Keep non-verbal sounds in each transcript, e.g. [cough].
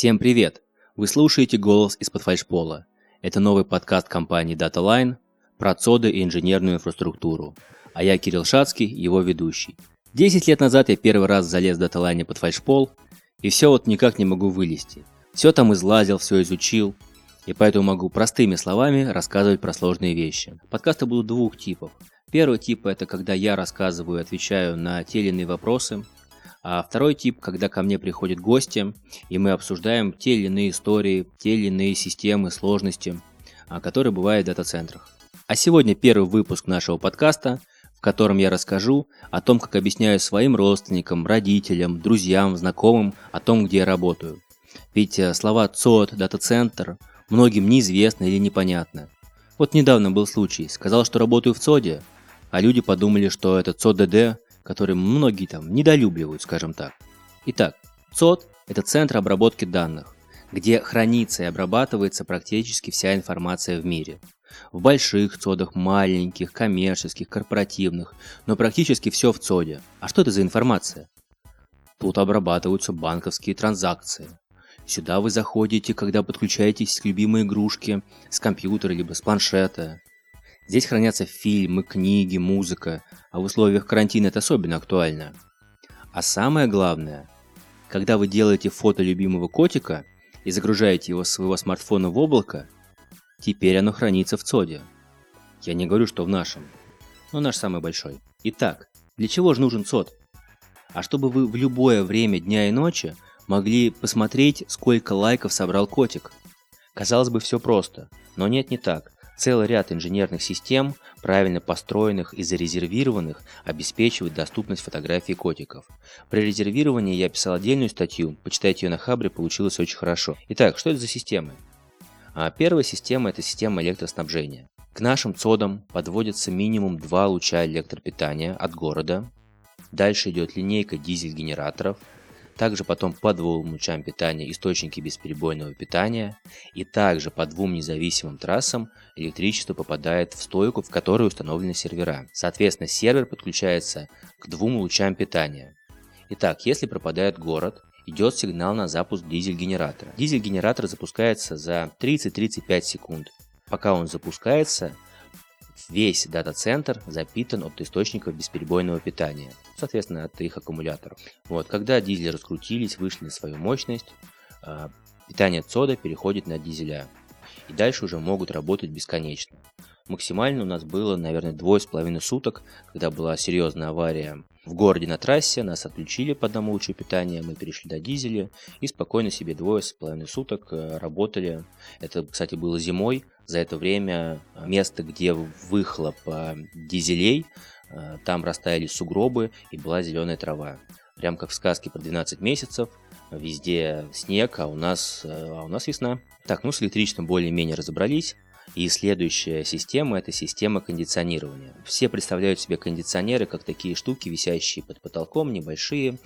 Всем привет! Вы слушаете «Голос из-под фальшпола». Это новый подкаст компании DataLine про цоды и инженерную инфраструктуру. А я Кирилл Шацкий, его ведущий. Десять лет назад я первый раз залез в DataLine под фальшпол, и все вот никак не могу вылезти. Все там излазил, все изучил, и поэтому могу простыми словами рассказывать про сложные вещи. Подкасты будут двух типов. Первый тип – это когда я рассказываю и отвечаю на те или иные вопросы, а второй тип, когда ко мне приходят гости, и мы обсуждаем те или иные истории, те или иные системы, сложности, а, которые бывают в дата-центрах. А сегодня первый выпуск нашего подкаста, в котором я расскажу о том, как объясняю своим родственникам, родителям, друзьям, знакомым о том, где я работаю. Ведь э, слова ЦОД, дата-центр многим неизвестны или непонятны. Вот недавно был случай, сказал, что работаю в ЦОДе, а люди подумали, что это ЦОДД который многие там недолюбливают, скажем так. Итак, ЦОД – это центр обработки данных, где хранится и обрабатывается практически вся информация в мире. В больших ЦОДах, маленьких, коммерческих, корпоративных, но практически все в ЦОДе. А что это за информация? Тут обрабатываются банковские транзакции. Сюда вы заходите, когда подключаетесь к любимой игрушке с компьютера либо с планшета. Здесь хранятся фильмы, книги, музыка, а в условиях карантина это особенно актуально. А самое главное, когда вы делаете фото любимого котика и загружаете его с своего смартфона в облако, теперь оно хранится в ЦОДе. Я не говорю, что в нашем, но наш самый большой. Итак, для чего же нужен ЦОД? А чтобы вы в любое время дня и ночи могли посмотреть, сколько лайков собрал котик. Казалось бы, все просто, но нет, не так. Целый ряд инженерных систем, правильно построенных и зарезервированных, обеспечивает доступность фотографий котиков. При резервировании я писал отдельную статью, почитайте ее на Хабре, получилось очень хорошо. Итак, что это за системы? А первая система – это система электроснабжения. К нашим цодам подводится минимум два луча электропитания от города. Дальше идет линейка дизель-генераторов, также потом по двум лучам питания источники бесперебойного питания, и также по двум независимым трассам электричество попадает в стойку, в которой установлены сервера. Соответственно, сервер подключается к двум лучам питания. Итак, если пропадает город, идет сигнал на запуск дизель-генератора. Дизель-генератор запускается за 30-35 секунд. Пока он запускается, весь дата-центр запитан от источников бесперебойного питания, соответственно, от их аккумуляторов. Вот, когда дизели раскрутились, вышли на свою мощность, а, питание ЦОДа переходит на дизеля. И дальше уже могут работать бесконечно. Максимально у нас было, наверное, двое с половиной суток, когда была серьезная авария в городе на трассе, нас отключили по одному лучу питания, мы перешли до дизеля и спокойно себе двое с половиной суток э, работали. Это, кстати, было зимой, за это время место, где выхлоп э, дизелей, э, там растаяли сугробы и была зеленая трава. Прям как в сказке про 12 месяцев, везде снег, а у нас, э, а у нас весна. Так, ну с электричеством более-менее разобрались. И следующая система – это система кондиционирования. Все представляют себе кондиционеры как такие штуки, висящие под потолком, небольшие,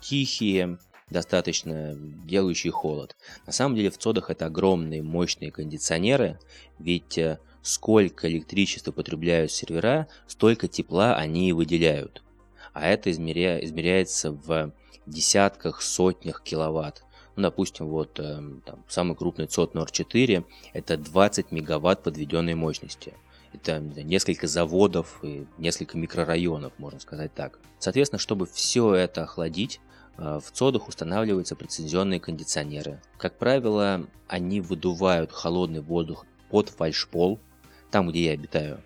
тихие, достаточно делающие холод. На самом деле в ЦОДах это огромные мощные кондиционеры, ведь э, сколько электричества потребляют сервера, столько тепла они и выделяют. А это измеря... измеряется в десятках, сотнях киловатт. Ну, допустим, вот э, там, самый крупный ЦОД NOR4 это 20 мегаватт подведенной мощности. Это несколько заводов и несколько микрорайонов, можно сказать так. Соответственно, чтобы все это охладить, в ЦОДах устанавливаются прецизионные кондиционеры. Как правило, они выдувают холодный воздух под фальшпол, там, где я обитаю.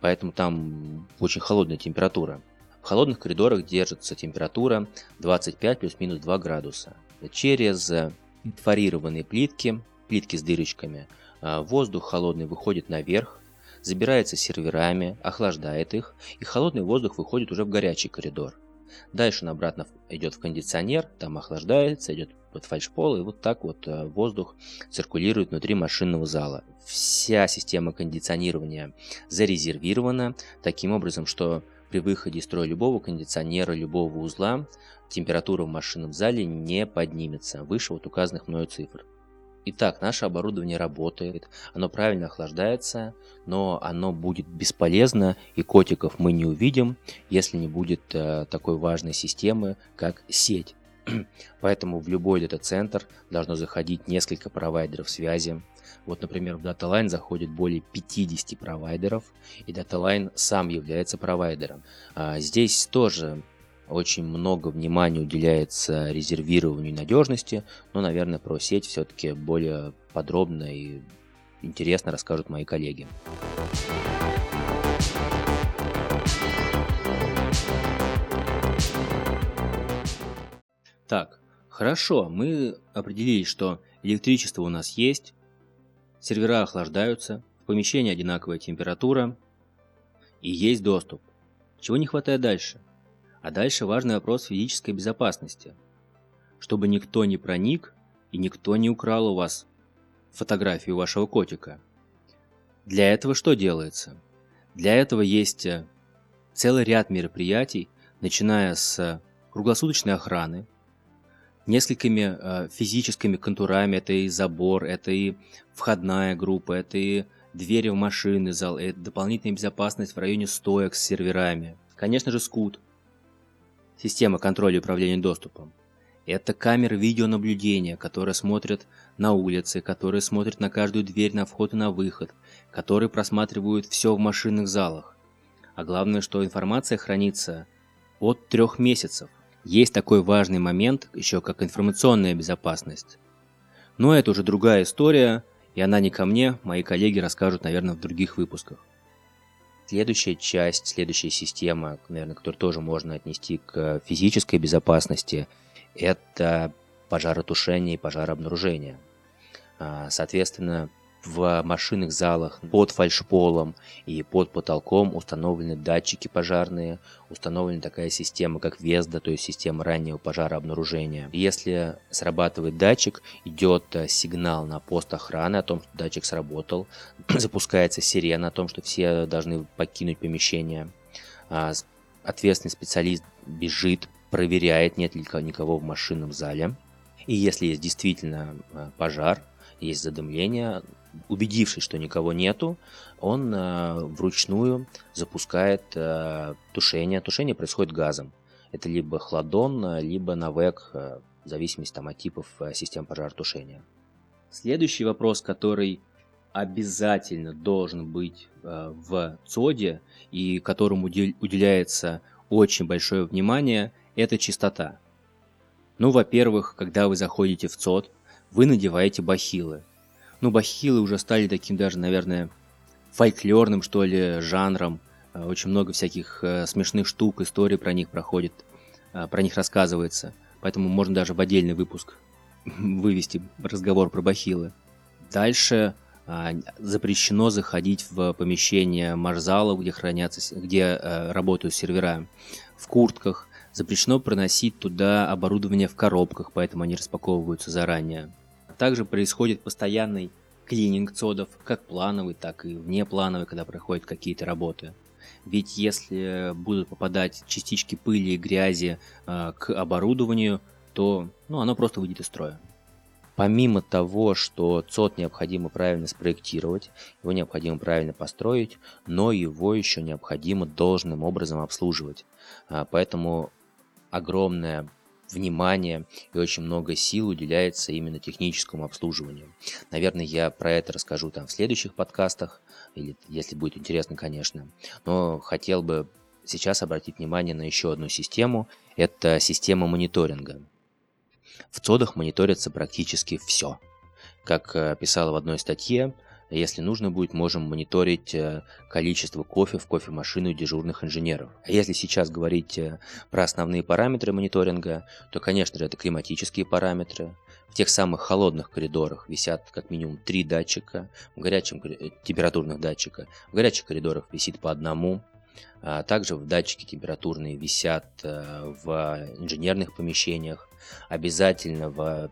Поэтому там очень холодная температура. В холодных коридорах держится температура 25 плюс-минус 2 градуса. Через инфорированные плитки, плитки с дырочками, э, воздух холодный выходит наверх, забирается серверами, охлаждает их, и холодный воздух выходит уже в горячий коридор. Дальше он обратно идет в кондиционер, там охлаждается, идет под фальшпол, и вот так вот э, воздух циркулирует внутри машинного зала. Вся система кондиционирования зарезервирована таким образом, что при выходе из строя любого кондиционера, любого узла, температура в машинном зале не поднимется выше вот указанных мною цифр. Итак, наше оборудование работает, оно правильно охлаждается, но оно будет бесполезно, и котиков мы не увидим, если не будет э, такой важной системы, как сеть. [clears throat] Поэтому в любой дата-центр должно заходить несколько провайдеров связи. Вот, например, в DataLine заходит более 50 провайдеров, и DataLine сам является провайдером. А здесь тоже очень много внимания уделяется резервированию надежности, но, наверное, про сеть все-таки более подробно и интересно расскажут мои коллеги. Так, хорошо, мы определили, что электричество у нас есть, сервера охлаждаются, в помещении одинаковая температура и есть доступ. Чего не хватает дальше? А дальше важный вопрос физической безопасности. Чтобы никто не проник и никто не украл у вас фотографию вашего котика. Для этого что делается? Для этого есть э, целый ряд мероприятий, начиная с круглосуточной охраны, несколькими э, физическими контурами. Это и забор, это и входная группа, это и двери в машины, зал, это дополнительная безопасность в районе стоек с серверами. Конечно же, скут, система контроля и управления доступом. Это камеры видеонаблюдения, которые смотрят на улице, которые смотрят на каждую дверь на вход и на выход, которые просматривают все в машинных залах. А главное, что информация хранится от трех месяцев. Есть такой важный момент, еще как информационная безопасность. Но это уже другая история, и она не ко мне, мои коллеги расскажут, наверное, в других выпусках. Следующая часть, следующая система, наверное, которую тоже можно отнести к физической безопасности, это пожаротушение и пожарообнаружение. А, соответственно, в машинных залах под фальшполом и под потолком установлены датчики пожарные, установлена такая система, как ВЕСДА, то есть система раннего пожарообнаружения. Если срабатывает датчик, идет э, сигнал на пост охраны о том, что датчик сработал, [clears throat] запускается сирена о том, что все должны покинуть помещение. А, ответственный специалист бежит, проверяет, нет ли никого в машинном зале. И если есть действительно э, пожар, есть задымление, убедившись, что никого нету, он э, вручную запускает э, тушение. Тушение происходит газом. Это либо хладон, либо навек, э, в зависимости там, от типов э, систем пожаротушения. Следующий вопрос, который обязательно должен быть э, в ЦОДе и которому уделяется очень большое внимание, это чистота. Ну, во-первых, когда вы заходите в ЦОД, вы надеваете бахилы. Ну, бахилы уже стали таким даже, наверное, фольклорным, что ли, жанром. Э, очень много всяких э, смешных штук, историй про них проходит, э, про них рассказывается. Поэтому можно даже в отдельный выпуск [laughs] вывести разговор про бахилы. Дальше запрещено заходить в помещение марзалов, где хранятся, где работают сервера в куртках. Запрещено проносить туда оборудование в коробках, поэтому они распаковываются заранее. Также происходит постоянный клининг цодов, как плановый, так и внеплановый, когда проходят какие-то работы. Ведь если будут попадать частички пыли и грязи э, к оборудованию, то ну, оно просто выйдет из строя. Помимо того, что ЦОД необходимо правильно спроектировать, его необходимо правильно построить, но его еще необходимо должным образом обслуживать. А, поэтому огромное внимание и очень много сил уделяется именно техническому обслуживанию. Наверное, я про это расскажу там в следующих подкастах, или если будет интересно, конечно. Но хотел бы сейчас обратить внимание на еще одну систему. Это система мониторинга. В ЦОДах мониторится практически все. Как э, писала в одной статье, если нужно будет, можем мониторить э, количество кофе в кофемашину дежурных инженеров. А если сейчас говорить э, про основные параметры мониторинга, то, конечно же, это климатические параметры. В тех самых холодных коридорах висят как минимум три датчика, в горячем э, температурных датчика. В горячих коридорах висит по одному. А также в датчики температурные висят в инженерных помещениях. Обязательно в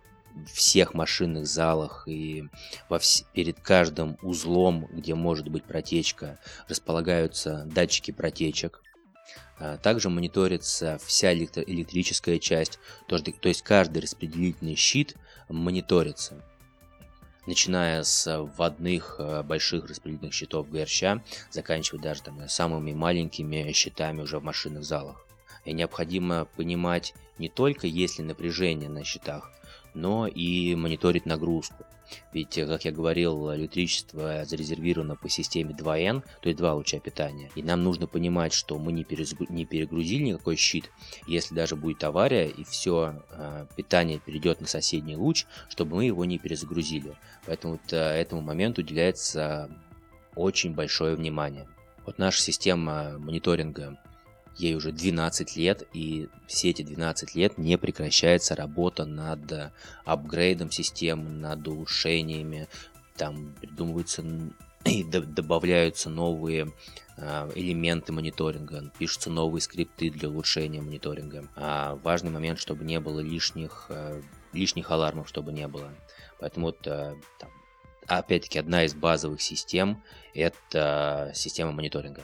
всех машинных залах и во вс... перед каждым узлом, где может быть протечка, располагаются датчики протечек. А, также мониторится вся электрическая часть, то есть каждый распределительный щит мониторится. Начиная с вводных э, больших распределительных щитов ГРЩ, заканчивая даже там, самыми маленькими щитами уже в машинных залах. И необходимо понимать не только есть ли напряжение на счетах, но и мониторить нагрузку. Ведь, э, как я говорил, электричество зарезервировано по системе 2N, то есть два луча питания. И нам нужно понимать, что мы не, перегрузили никакой щит. Если даже будет авария и все э, питание перейдет на соседний луч, чтобы мы его не перезагрузили. Поэтому э, этому моменту уделяется очень большое внимание. Вот наша система мониторинга ей уже 12 лет, и все эти 12 лет не прекращается работа над э, апгрейдом системы, над улучшениями, там придумываются [clears throat] и добавляются новые э, элементы мониторинга, пишутся новые скрипты для улучшения мониторинга. А важный момент, чтобы не было лишних, э, лишних алармов, чтобы не было. Поэтому вот там, опять-таки одна из базовых систем это система мониторинга.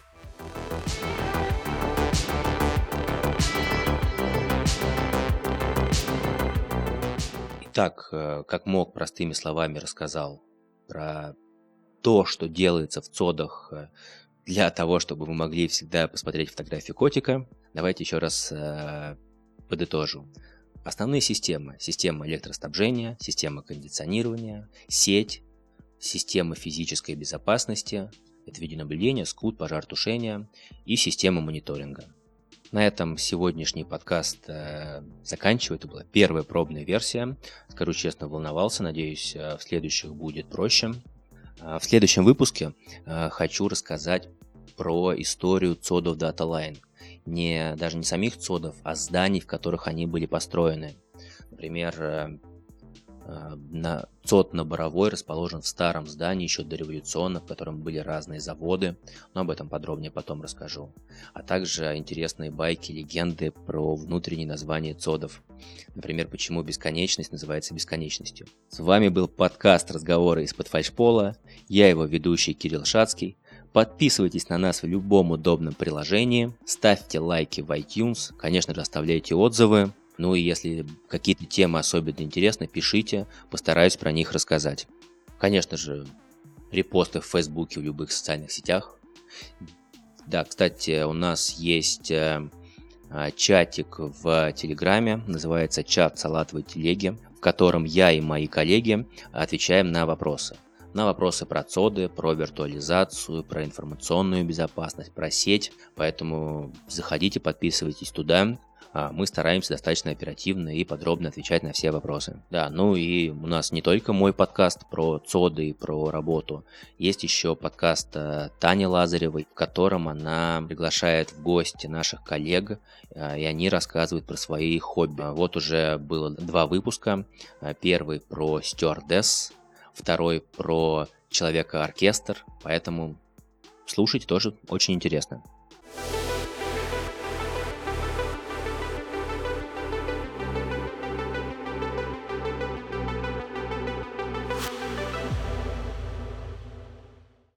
Так, э, как мог, простыми словами рассказал про то, что делается в ЦОДах э, для того, чтобы вы могли всегда посмотреть фотографию котика. Давайте еще раз э, подытожу. Основные системы. Система электроснабжения, система кондиционирования, сеть, система физической безопасности, это видеонаблюдение, скут, пожар-тушение и система мониторинга. На этом сегодняшний подкаст э, заканчиваю. Это была первая пробная версия. Скажу честно, волновался. Надеюсь, э, в следующих будет проще. Э, в следующем выпуске э, хочу рассказать про историю цодов Data Line. Не, даже не самих цодов, а зданий, в которых они были построены. Например, Э, на ЦОД на Боровой расположен в старом здании еще дореволюционно, в котором были разные заводы, но об этом подробнее потом расскажу. А также интересные байки, легенды про внутренние названия ЦОДов. Например, почему бесконечность называется бесконечностью. С вами был подкаст «Разговоры из-под фальшпола». Я его ведущий Кирилл Шацкий. Подписывайтесь на нас в любом удобном приложении, ставьте лайки в iTunes, конечно же оставляйте отзывы, ну и если какие-то темы особенно интересны, пишите, постараюсь про них рассказать. Конечно же, репосты в Фейсбуке, в любых социальных сетях. Да, кстати, у нас есть э, а, чатик в Телеграме, называется чат салатовой телеги, в котором я и мои коллеги отвечаем на вопросы. На вопросы про ЦОДы, про виртуализацию, про информационную безопасность, про сеть. Поэтому заходите, подписывайтесь туда. А, мы стараемся достаточно оперативно и подробно отвечать на все вопросы. Да, ну и у нас не только мой подкаст про ЦОДы и про работу, есть еще подкаст э, Тани Лазаревой, в котором она приглашает в гости наших коллег, э, и они рассказывают про свои хобби. Вот уже было два выпуска. Э, первый про стюардесс, второй про человека-оркестр, поэтому слушайте тоже очень интересно.